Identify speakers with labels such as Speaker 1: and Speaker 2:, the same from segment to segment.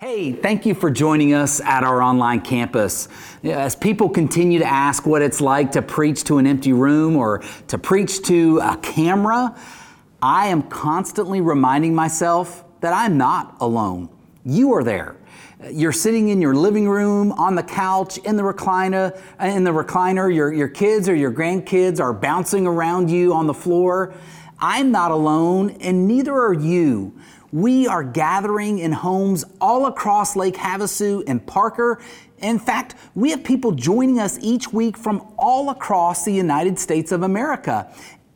Speaker 1: Hey, thank you for joining us at our online campus. As people continue to ask what it's like to preach to an empty room or to preach to a camera, I am constantly reminding myself that I'm not alone. You are there. You're sitting in your living room, on the couch, in the recliner, in the recliner. Your, your kids or your grandkids are bouncing around you on the floor. I'm not alone, and neither are you. We are gathering in homes all across Lake Havasu and Parker. In fact, we have people joining us each week from all across the United States of America,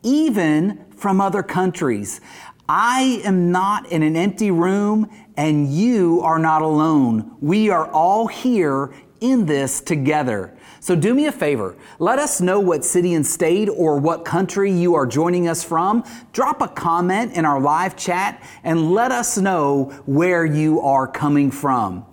Speaker 1: even from other countries. I am not in an empty room, and you are not alone. We are all here in this together. So do me a favor. Let us know what city and state or what country you are joining us from. Drop a comment in our live chat and let us know where you are coming from.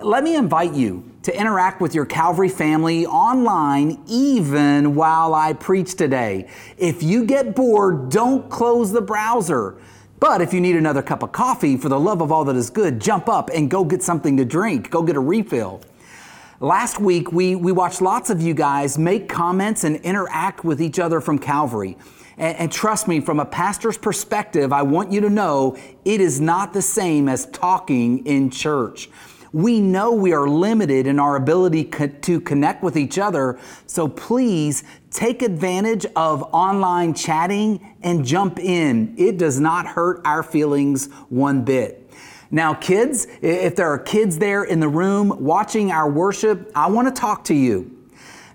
Speaker 1: Let me invite you to interact with your Calvary family online even while I preach today. If you get bored, don't close the browser. But if you need another cup of coffee, for the love of all that is good, jump up and go get something to drink. Go get a refill. Last week, we, we watched lots of you guys make comments and interact with each other from Calvary. And, and, trust me, from a pastor's perspective, I want you to know it is not the same as talking in church. We know we are limited in our ability co- to connect with each other, so please take advantage of online chatting and jump in. It does not hurt our feelings one bit. Now, kids, if there are kids there in the room watching our worship, I want to talk to you.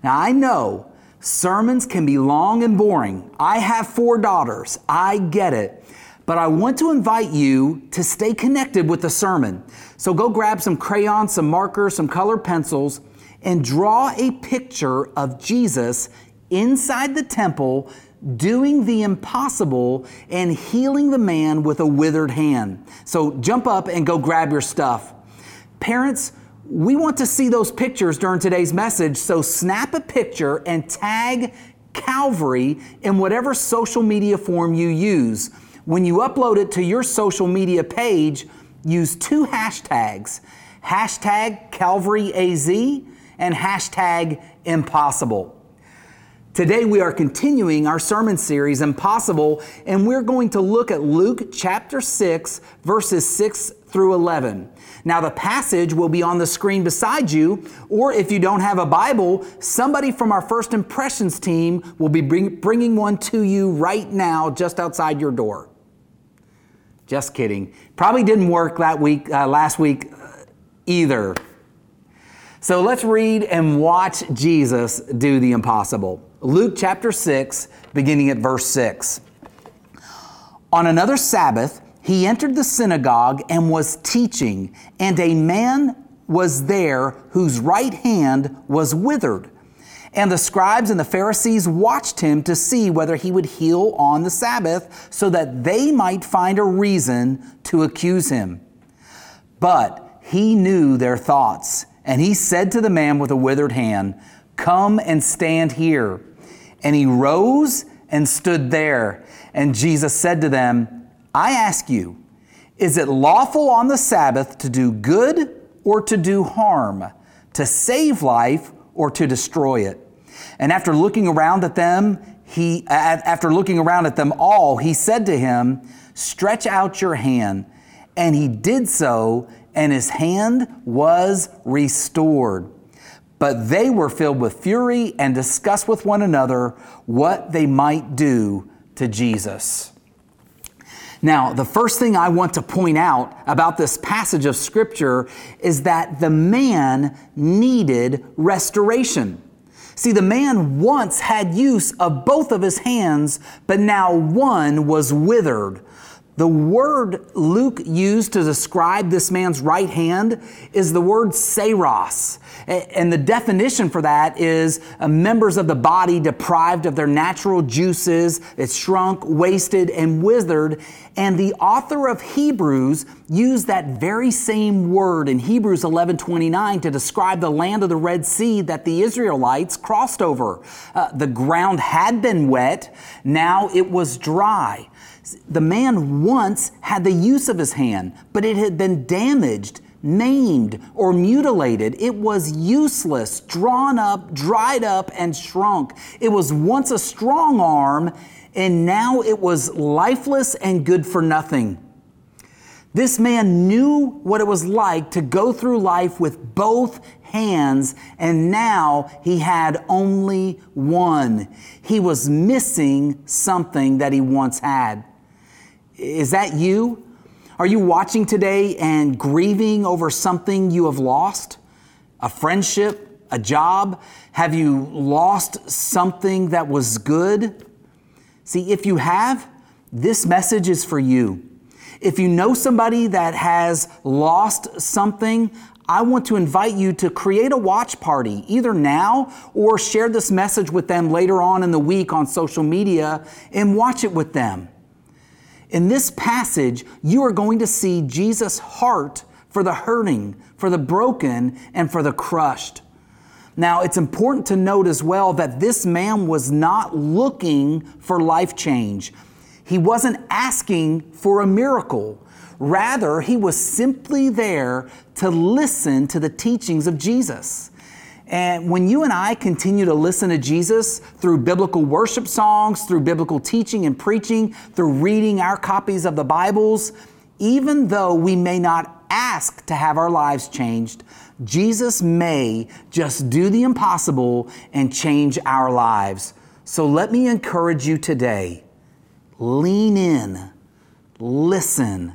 Speaker 1: Now, I know sermons can be long and boring. I have four daughters. I get it. But I want to invite you to stay connected with the sermon. So go grab some crayons, some markers, some colored pencils, and draw a picture of Jesus inside the temple doing the impossible and healing the man with a withered hand. So jump up and go grab your stuff. Parents, we want to see those pictures during today's message, so snap a picture and tag Calvary in whatever social media form you use. When you upload it to your social media page, use two hashtags hashtag CalvaryAZ and hashtag impossible. Today we are continuing our sermon series, Impossible, and we're going to look at Luke chapter 6, verses 6 through 11. Now, the passage will be on the screen beside you, or if you don't have a Bible, somebody from our First Impressions team will be bring, bringing one to you right now, just outside your door. Just kidding. Probably didn't work that week, uh, last week uh, either. So let's read and watch Jesus do the impossible. Luke chapter 6, beginning at verse 6. On another Sabbath, he entered the synagogue and was teaching, and a man was there whose right hand was withered. And the scribes and the Pharisees watched him to see whether he would heal on the Sabbath, so that they might find a reason to accuse him. But he knew their thoughts, and he said to the man with a withered hand, Come and stand here. And he rose and stood there. And Jesus said to them, I ask you, is it lawful on the Sabbath to do good or to do harm, to save life or to destroy it? And after looking around at them, he, after looking around at them all, he said to him, Stretch out your hand. And he did so, and his hand was restored. But they were filled with fury and discussed with one another what they might do to Jesus. Now, the first thing I want to point out about this passage of Scripture is that the man needed restoration. See, the man once had use of both of his hands, but now one was withered. The word Luke used to describe this man's right hand is the word xeros. And the definition for that is uh, members of the body deprived of their natural juices, it's shrunk, wasted, and withered. And the author of Hebrews used that very same word in Hebrews 11:29 to describe the land of the Red Sea that the Israelites crossed over. Uh, the ground had been wet, now it was dry. The man once had the use of his hand, but it had been damaged maimed, or mutilated. It was useless, drawn up, dried up, and shrunk. It was once a strong arm, and now it was lifeless and good for nothing. This man knew what it was like to go through life with both hands, and now he had only one. He was missing something that he once had. Is that you? Are you watching today and grieving over something you have lost? A friendship, a job? Have you lost something that was good? See, if you have, this message is for you. If you know somebody that has lost something, I want to invite you to create a watch party, either now or share this message with them later on in the week on social media and watch it with them. In this passage, you are going to see Jesus' heart for the hurting, for the broken, and for the crushed. Now, it's important to note as well that this man was not looking for life change. He wasn't asking for a miracle. Rather, he was simply there to listen to the teachings of Jesus. And when you and I continue to listen to Jesus through biblical worship songs, through biblical teaching and preaching, through reading our copies of the Bibles, even though we may not ask to have our lives changed, Jesus may just do the impossible and change our lives. So let me encourage you today lean in, listen,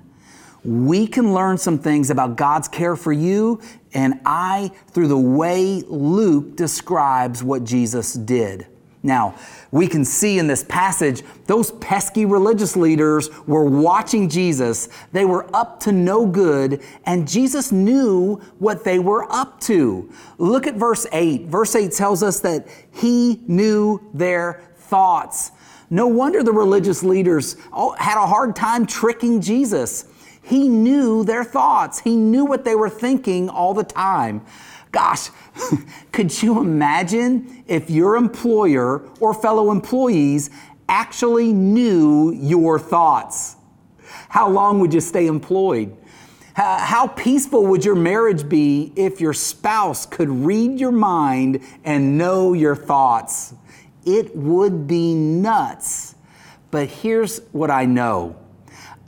Speaker 1: we can learn some things about God's care for you and I through the way Luke describes what Jesus did. Now, we can see in this passage, those pesky religious leaders were watching Jesus. They were up to no good, and Jesus knew what they were up to. Look at verse 8. Verse 8 tells us that he knew their thoughts. No wonder the religious leaders had a hard time tricking Jesus. He knew their thoughts, he knew what they were thinking all the time. Gosh, could you imagine if your employer or fellow employees actually knew your thoughts? How long would you stay employed? How peaceful would your marriage be if your spouse could read your mind and know your thoughts? It would be nuts. But here's what I know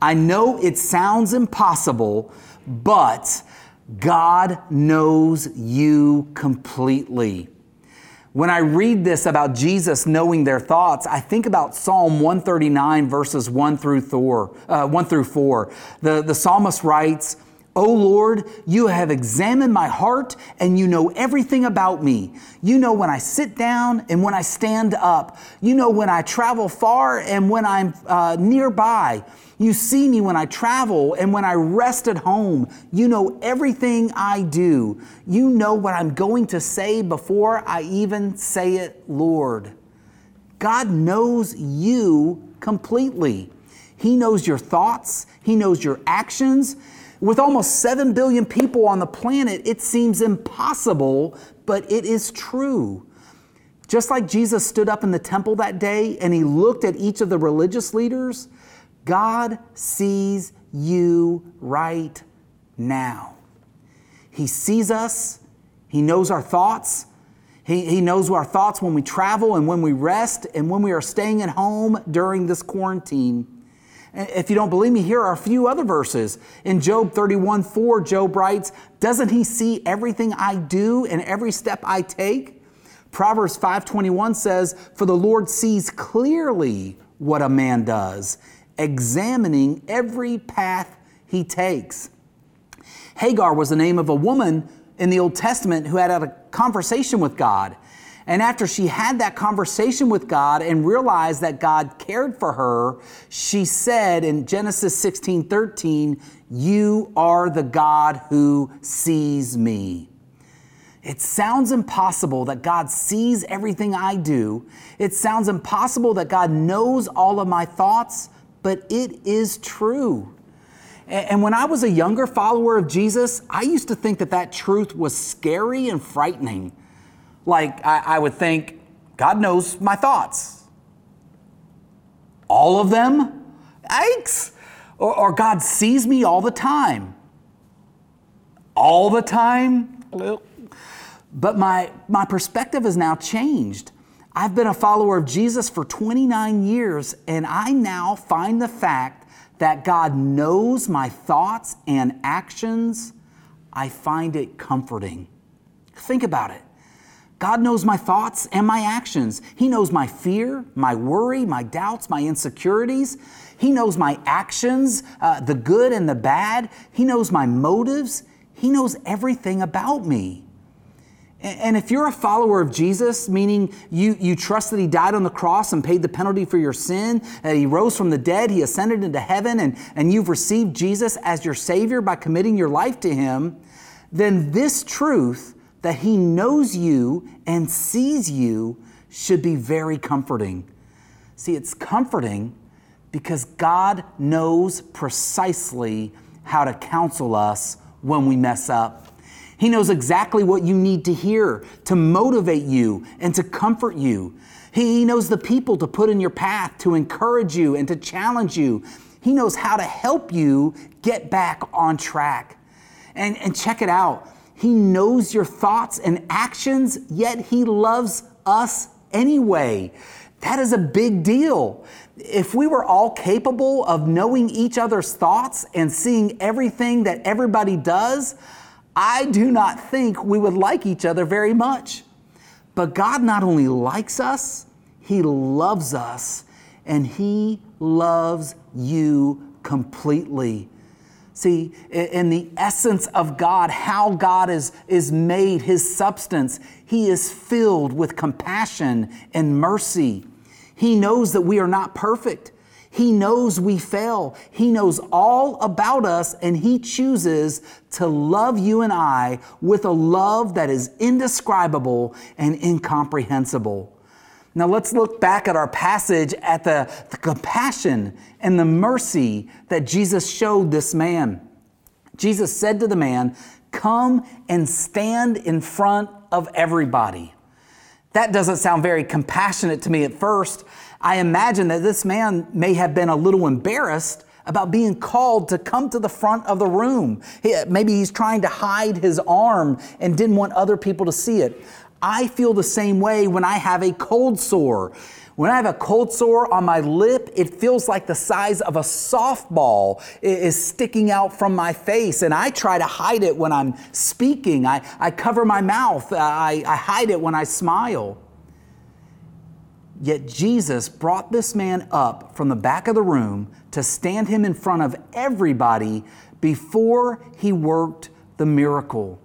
Speaker 1: I know it sounds impossible, but God knows you completely. When I read this about Jesus knowing their thoughts, I think about Psalm 139, verses 1 through, Thor, uh, 1 through 4. The, the psalmist writes, O Lord, you have examined my heart and you know everything about me. You know when I sit down and when I stand up. You know when I travel far and when I'm uh, nearby. You see me when I travel and when I rest at home. You know everything I do. You know what I'm going to say before I even say it, Lord. God knows you completely. He knows your thoughts, He knows your actions. With almost 7 billion people on the planet, it seems impossible, but it is true. Just like Jesus stood up in the temple that day and he looked at each of the religious leaders, God sees you right now. He sees us, He knows our thoughts. He, he knows our thoughts when we travel and when we rest and when we are staying at home during this quarantine. If you don't believe me, here are a few other verses. In Job 31 4, Job writes, Doesn't he see everything I do and every step I take? Proverbs 5:21 says, "For the Lord sees clearly what a man does, examining every path he takes." Hagar was the name of a woman in the Old Testament who had had a conversation with God. And after she had that conversation with God and realized that God cared for her, she said in Genesis 16 13, You are the God who sees me. It sounds impossible that God sees everything I do. It sounds impossible that God knows all of my thoughts, but it is true. And when I was a younger follower of Jesus, I used to think that that truth was scary and frightening. Like, I, I would think, God knows my thoughts. All of them? Yikes! Or, or God sees me all the time. all the time. But my, my perspective has now changed. I've been a follower of Jesus for 29 years, and I now find the fact that God knows my thoughts and actions. I find it comforting. Think about it. God knows my thoughts and my actions. He knows my fear, my worry, my doubts, my insecurities. He knows my actions, uh, the good and the bad. He knows my motives. He knows everything about me. And if you're a follower of Jesus, meaning you, you trust that He died on the cross and paid the penalty for your sin, that He rose from the dead, He ascended into heaven, and, and you've received Jesus as your Savior by committing your life to Him, then this truth that He knows you and sees you should be very comforting. See, it's comforting because God knows precisely how to counsel us when we mess up. He knows exactly what you need to hear to motivate you and to comfort you. He knows the people to put in your path to encourage you and to challenge you. He knows how to help you get back on track. And, and check it out. He knows your thoughts and actions, yet He loves us anyway. That is a big deal. If we were all capable of knowing each other's thoughts and seeing everything that everybody does, I do not think we would like each other very much. But God not only likes us, He loves us, and He loves you completely. See, in the essence of God, how God is, is made, His substance, He is filled with compassion and mercy. He knows that we are not perfect. He knows we fail. He knows all about us, and He chooses to love you and I with a love that is indescribable and incomprehensible. Now let's look back at our passage at the, the compassion and the mercy that Jesus showed this man. Jesus said to the man, Come and stand in front of everybody. That doesn't sound very compassionate to me at first. I imagine that this man may have been a little embarrassed about being called to come to the front of the room. Maybe he's trying to hide his arm and didn't want other people to see it. I feel the same way when I have a cold sore. When I have a cold sore on my lip, it feels like the size of a softball is sticking out from my face, and I try to hide it when I'm speaking. I, I cover my mouth, I, I hide it when I smile. Yet Jesus brought this man up from the back of the room to stand him in front of everybody before he worked the miracle.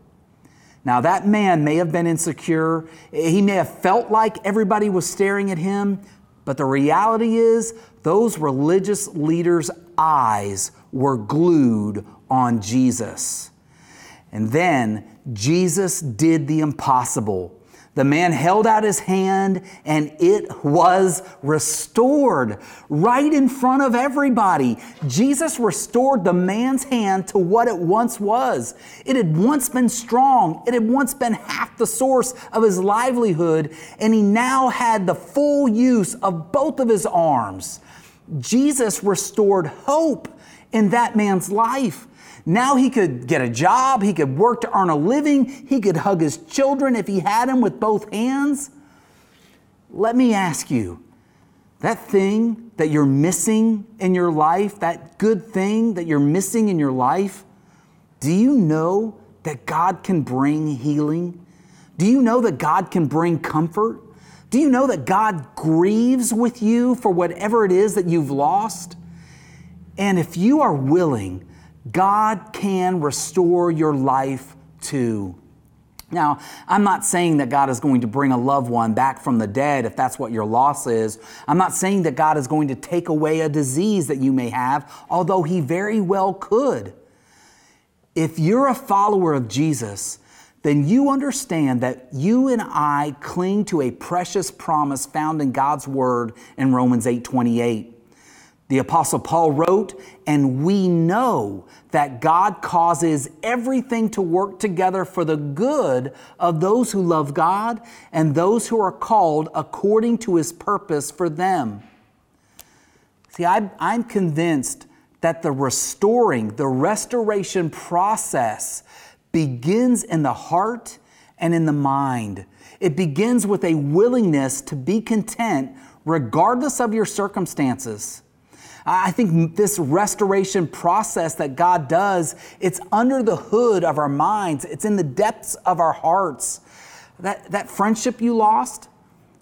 Speaker 1: Now, that man may have been insecure. He may have felt like everybody was staring at him, but the reality is, those religious leaders' eyes were glued on Jesus. And then Jesus did the impossible. The man held out his hand and it was restored right in front of everybody. Jesus restored the man's hand to what it once was. It had once been strong, it had once been half the source of his livelihood, and he now had the full use of both of his arms. Jesus restored hope in that man's life. Now he could get a job, he could work to earn a living, he could hug his children if he had them with both hands. Let me ask you that thing that you're missing in your life, that good thing that you're missing in your life, do you know that God can bring healing? Do you know that God can bring comfort? Do you know that God grieves with you for whatever it is that you've lost? And if you are willing God can restore your life to. Now, I'm not saying that God is going to bring a loved one back from the dead if that's what your loss is. I'm not saying that God is going to take away a disease that you may have, although He very well could. If you're a follower of Jesus, then you understand that you and I cling to a precious promise found in God's Word in Romans 8 28. The Apostle Paul wrote, and we know that God causes everything to work together for the good of those who love God and those who are called according to his purpose for them. See, I, am convinced that the restoring, the restoration process begins in the heart and in the mind. It begins with a willingness to be content regardless of your circumstances. I think this restoration process that God does, it's under the hood of our minds. It's in the depths of our hearts. That, that friendship you lost,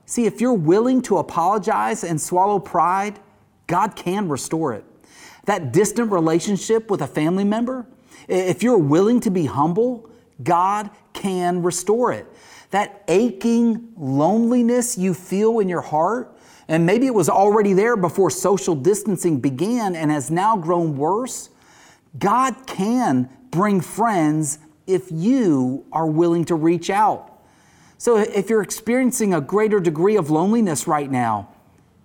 Speaker 1: see, if you're willing to apologize and swallow pride, God can restore it. That distant relationship with a family member, if you're willing to be humble, God can restore it. That aching loneliness you feel in your heart, and maybe it was already there before social distancing began and has now grown worse. God can bring friends if you are willing to reach out. So if you're experiencing a greater degree of loneliness right now,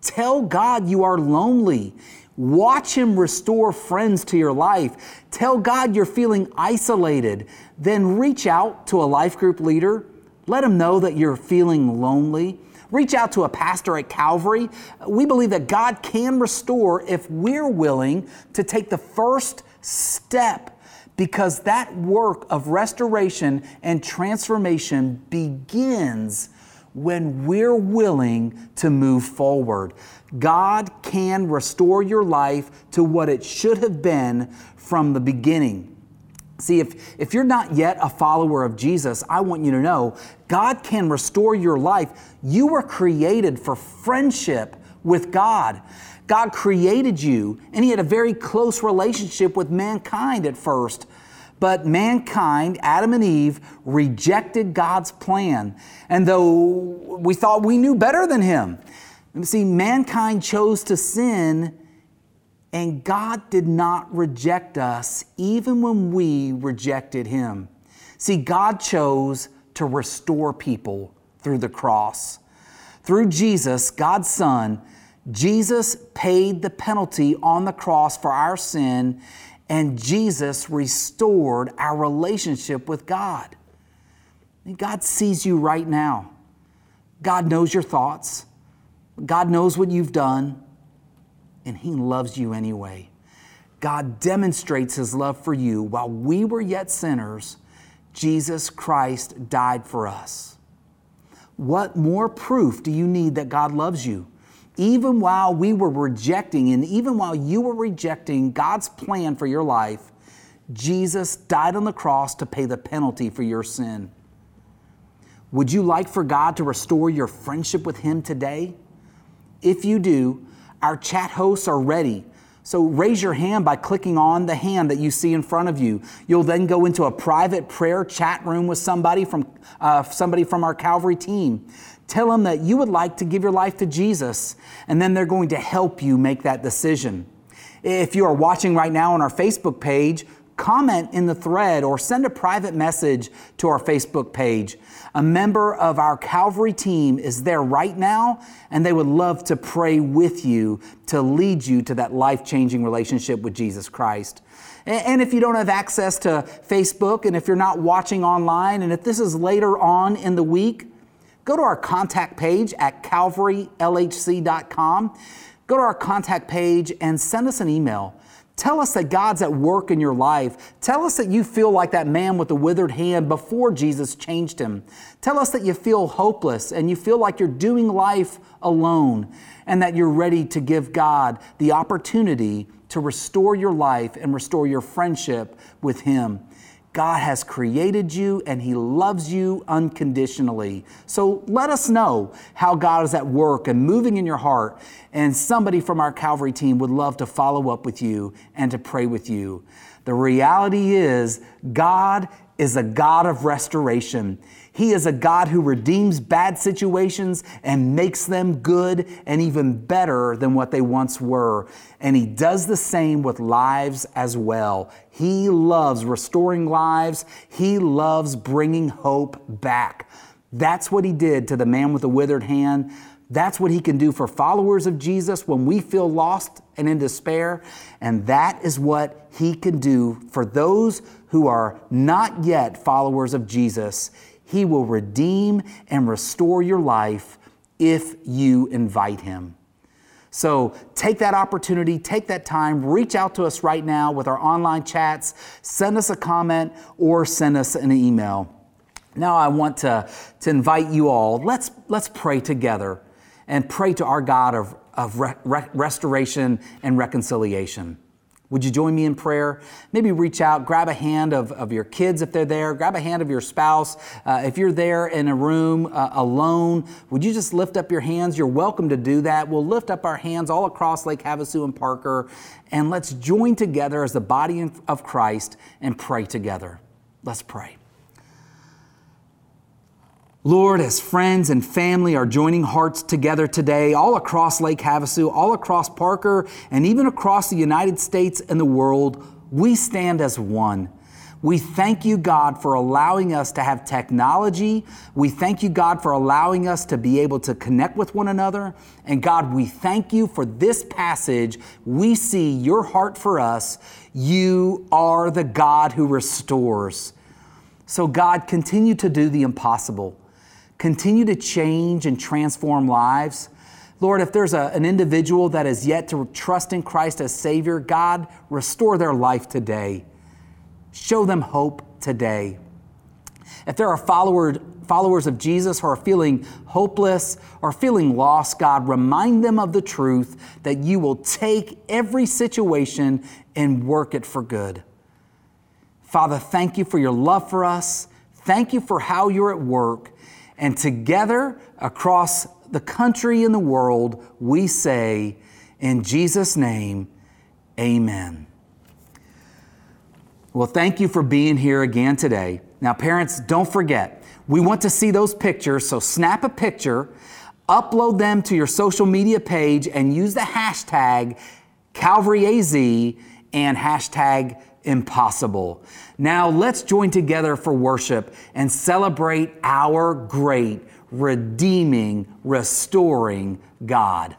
Speaker 1: tell God you are lonely. Watch Him restore friends to your life. Tell God you're feeling isolated. Then reach out to a life group leader. Let him know that you're feeling lonely reach out to a pastor at Calvary. We believe that God can restore if we're willing to take the first step because that work of restoration and transformation begins when we're willing to move forward. God can restore your life to what it should have been from the beginning. See, if, if you're not yet a follower of Jesus, I want you to know God can restore your life. You were created for friendship with God. God created you, and He had a very close relationship with mankind at first. But mankind, Adam and Eve, rejected God's plan. And though we thought we knew better than Him, see, mankind chose to sin and God did not reject us even when we rejected Him. See, God chose to restore people through the cross. Through Jesus, God's Son, Jesus paid the penalty on the cross for our sin, and Jesus restored our relationship with God. God sees you right now. God knows your thoughts. God knows what you've done and He loves you anyway. God demonstrates His love for you. While we were yet sinners, Jesus Christ died for us. What more proof do you need that God loves you? Even while we were rejecting, and even while you were rejecting God's plan for your life, Jesus died on the cross to pay the penalty for your sin. Would you like for God to restore your friendship with Him today? If you do, our chat hosts are ready. So raise your hand by clicking on the hand that you see in front of you. You'll then go into a private prayer chat room with somebody from uh, somebody from our Calvary team. Tell them that you would like to give your life to Jesus, and then they're going to help you make that decision. If you are watching right now on our Facebook page, comment in the thread or send a private message to our Facebook page. A member of our Calvary team is there right now, and they would love to pray with you to lead you to that life changing relationship with Jesus Christ. And if you don't have access to Facebook, and if you're not watching online, and if this is later on in the week, go to our contact page at calvarylhc.com. Go to our contact page and send us an email. Tell us that God's at work in your life. Tell us that you feel like that man with the withered hand before Jesus changed him. Tell us that you feel hopeless and you feel like you're doing life alone and that you're ready to give God the opportunity to restore your life and restore your friendship with Him. God has created you and He loves you unconditionally. So let us know how God is at work and moving in your heart. And somebody from our Calvary team would love to follow up with you and to pray with you. The reality is, God is a God of restoration. He is a God who redeems bad situations and makes them good and even better than what they once were. And He does the same with lives as well. He loves restoring lives, He loves bringing hope back. That's what He did to the man with the withered hand. That's what He can do for followers of Jesus when we feel lost and in despair. And that is what He can do for those who are not yet followers of Jesus. He will redeem and restore your life if you invite Him. So take that opportunity, take that time, reach out to us right now with our online chats, send us a comment, or send us an email. Now I want to, to invite you all, let's, let's pray together and pray to our God of, of re- re- restoration and reconciliation. Would you join me in prayer? Maybe reach out, grab a hand of, of your kids if they're there, grab a hand of your spouse. Uh, if you're there in a room uh, alone, would you just lift up your hands? You're welcome to do that. We'll lift up our hands all across Lake Havasu and Parker, and let's join together as the body of Christ and pray together. Let's pray. Lord, as friends and family are joining hearts together today, all across Lake Havasu, all across Parker, and even across the United States and the world, we stand as one. We thank you, God, for allowing us to have technology. We thank you, God, for allowing us to be able to connect with one another. And God, we thank you for this passage. We see your heart for us. You are the God who restores. So, God, continue to do the impossible continue to change and transform lives. Lord, if there's a, an individual that is yet to trust in Christ as Savior, God, restore their life today. Show them hope today. If there are followers, followers of Jesus who are feeling hopeless or feeling lost, God, remind them of the truth that you will take every situation and work it for good. Father, thank you for your love for us. Thank you for how you're at work. And together across the country and the world, we say, in Jesus' name, amen. Well, thank you for being here again today. Now, parents, don't forget, we want to see those pictures, so snap a picture, upload them to your social media page, and use the hashtag CalvaryAZ and hashtag impossible. Now let's join together for worship and celebrate our great, redeeming, restoring God.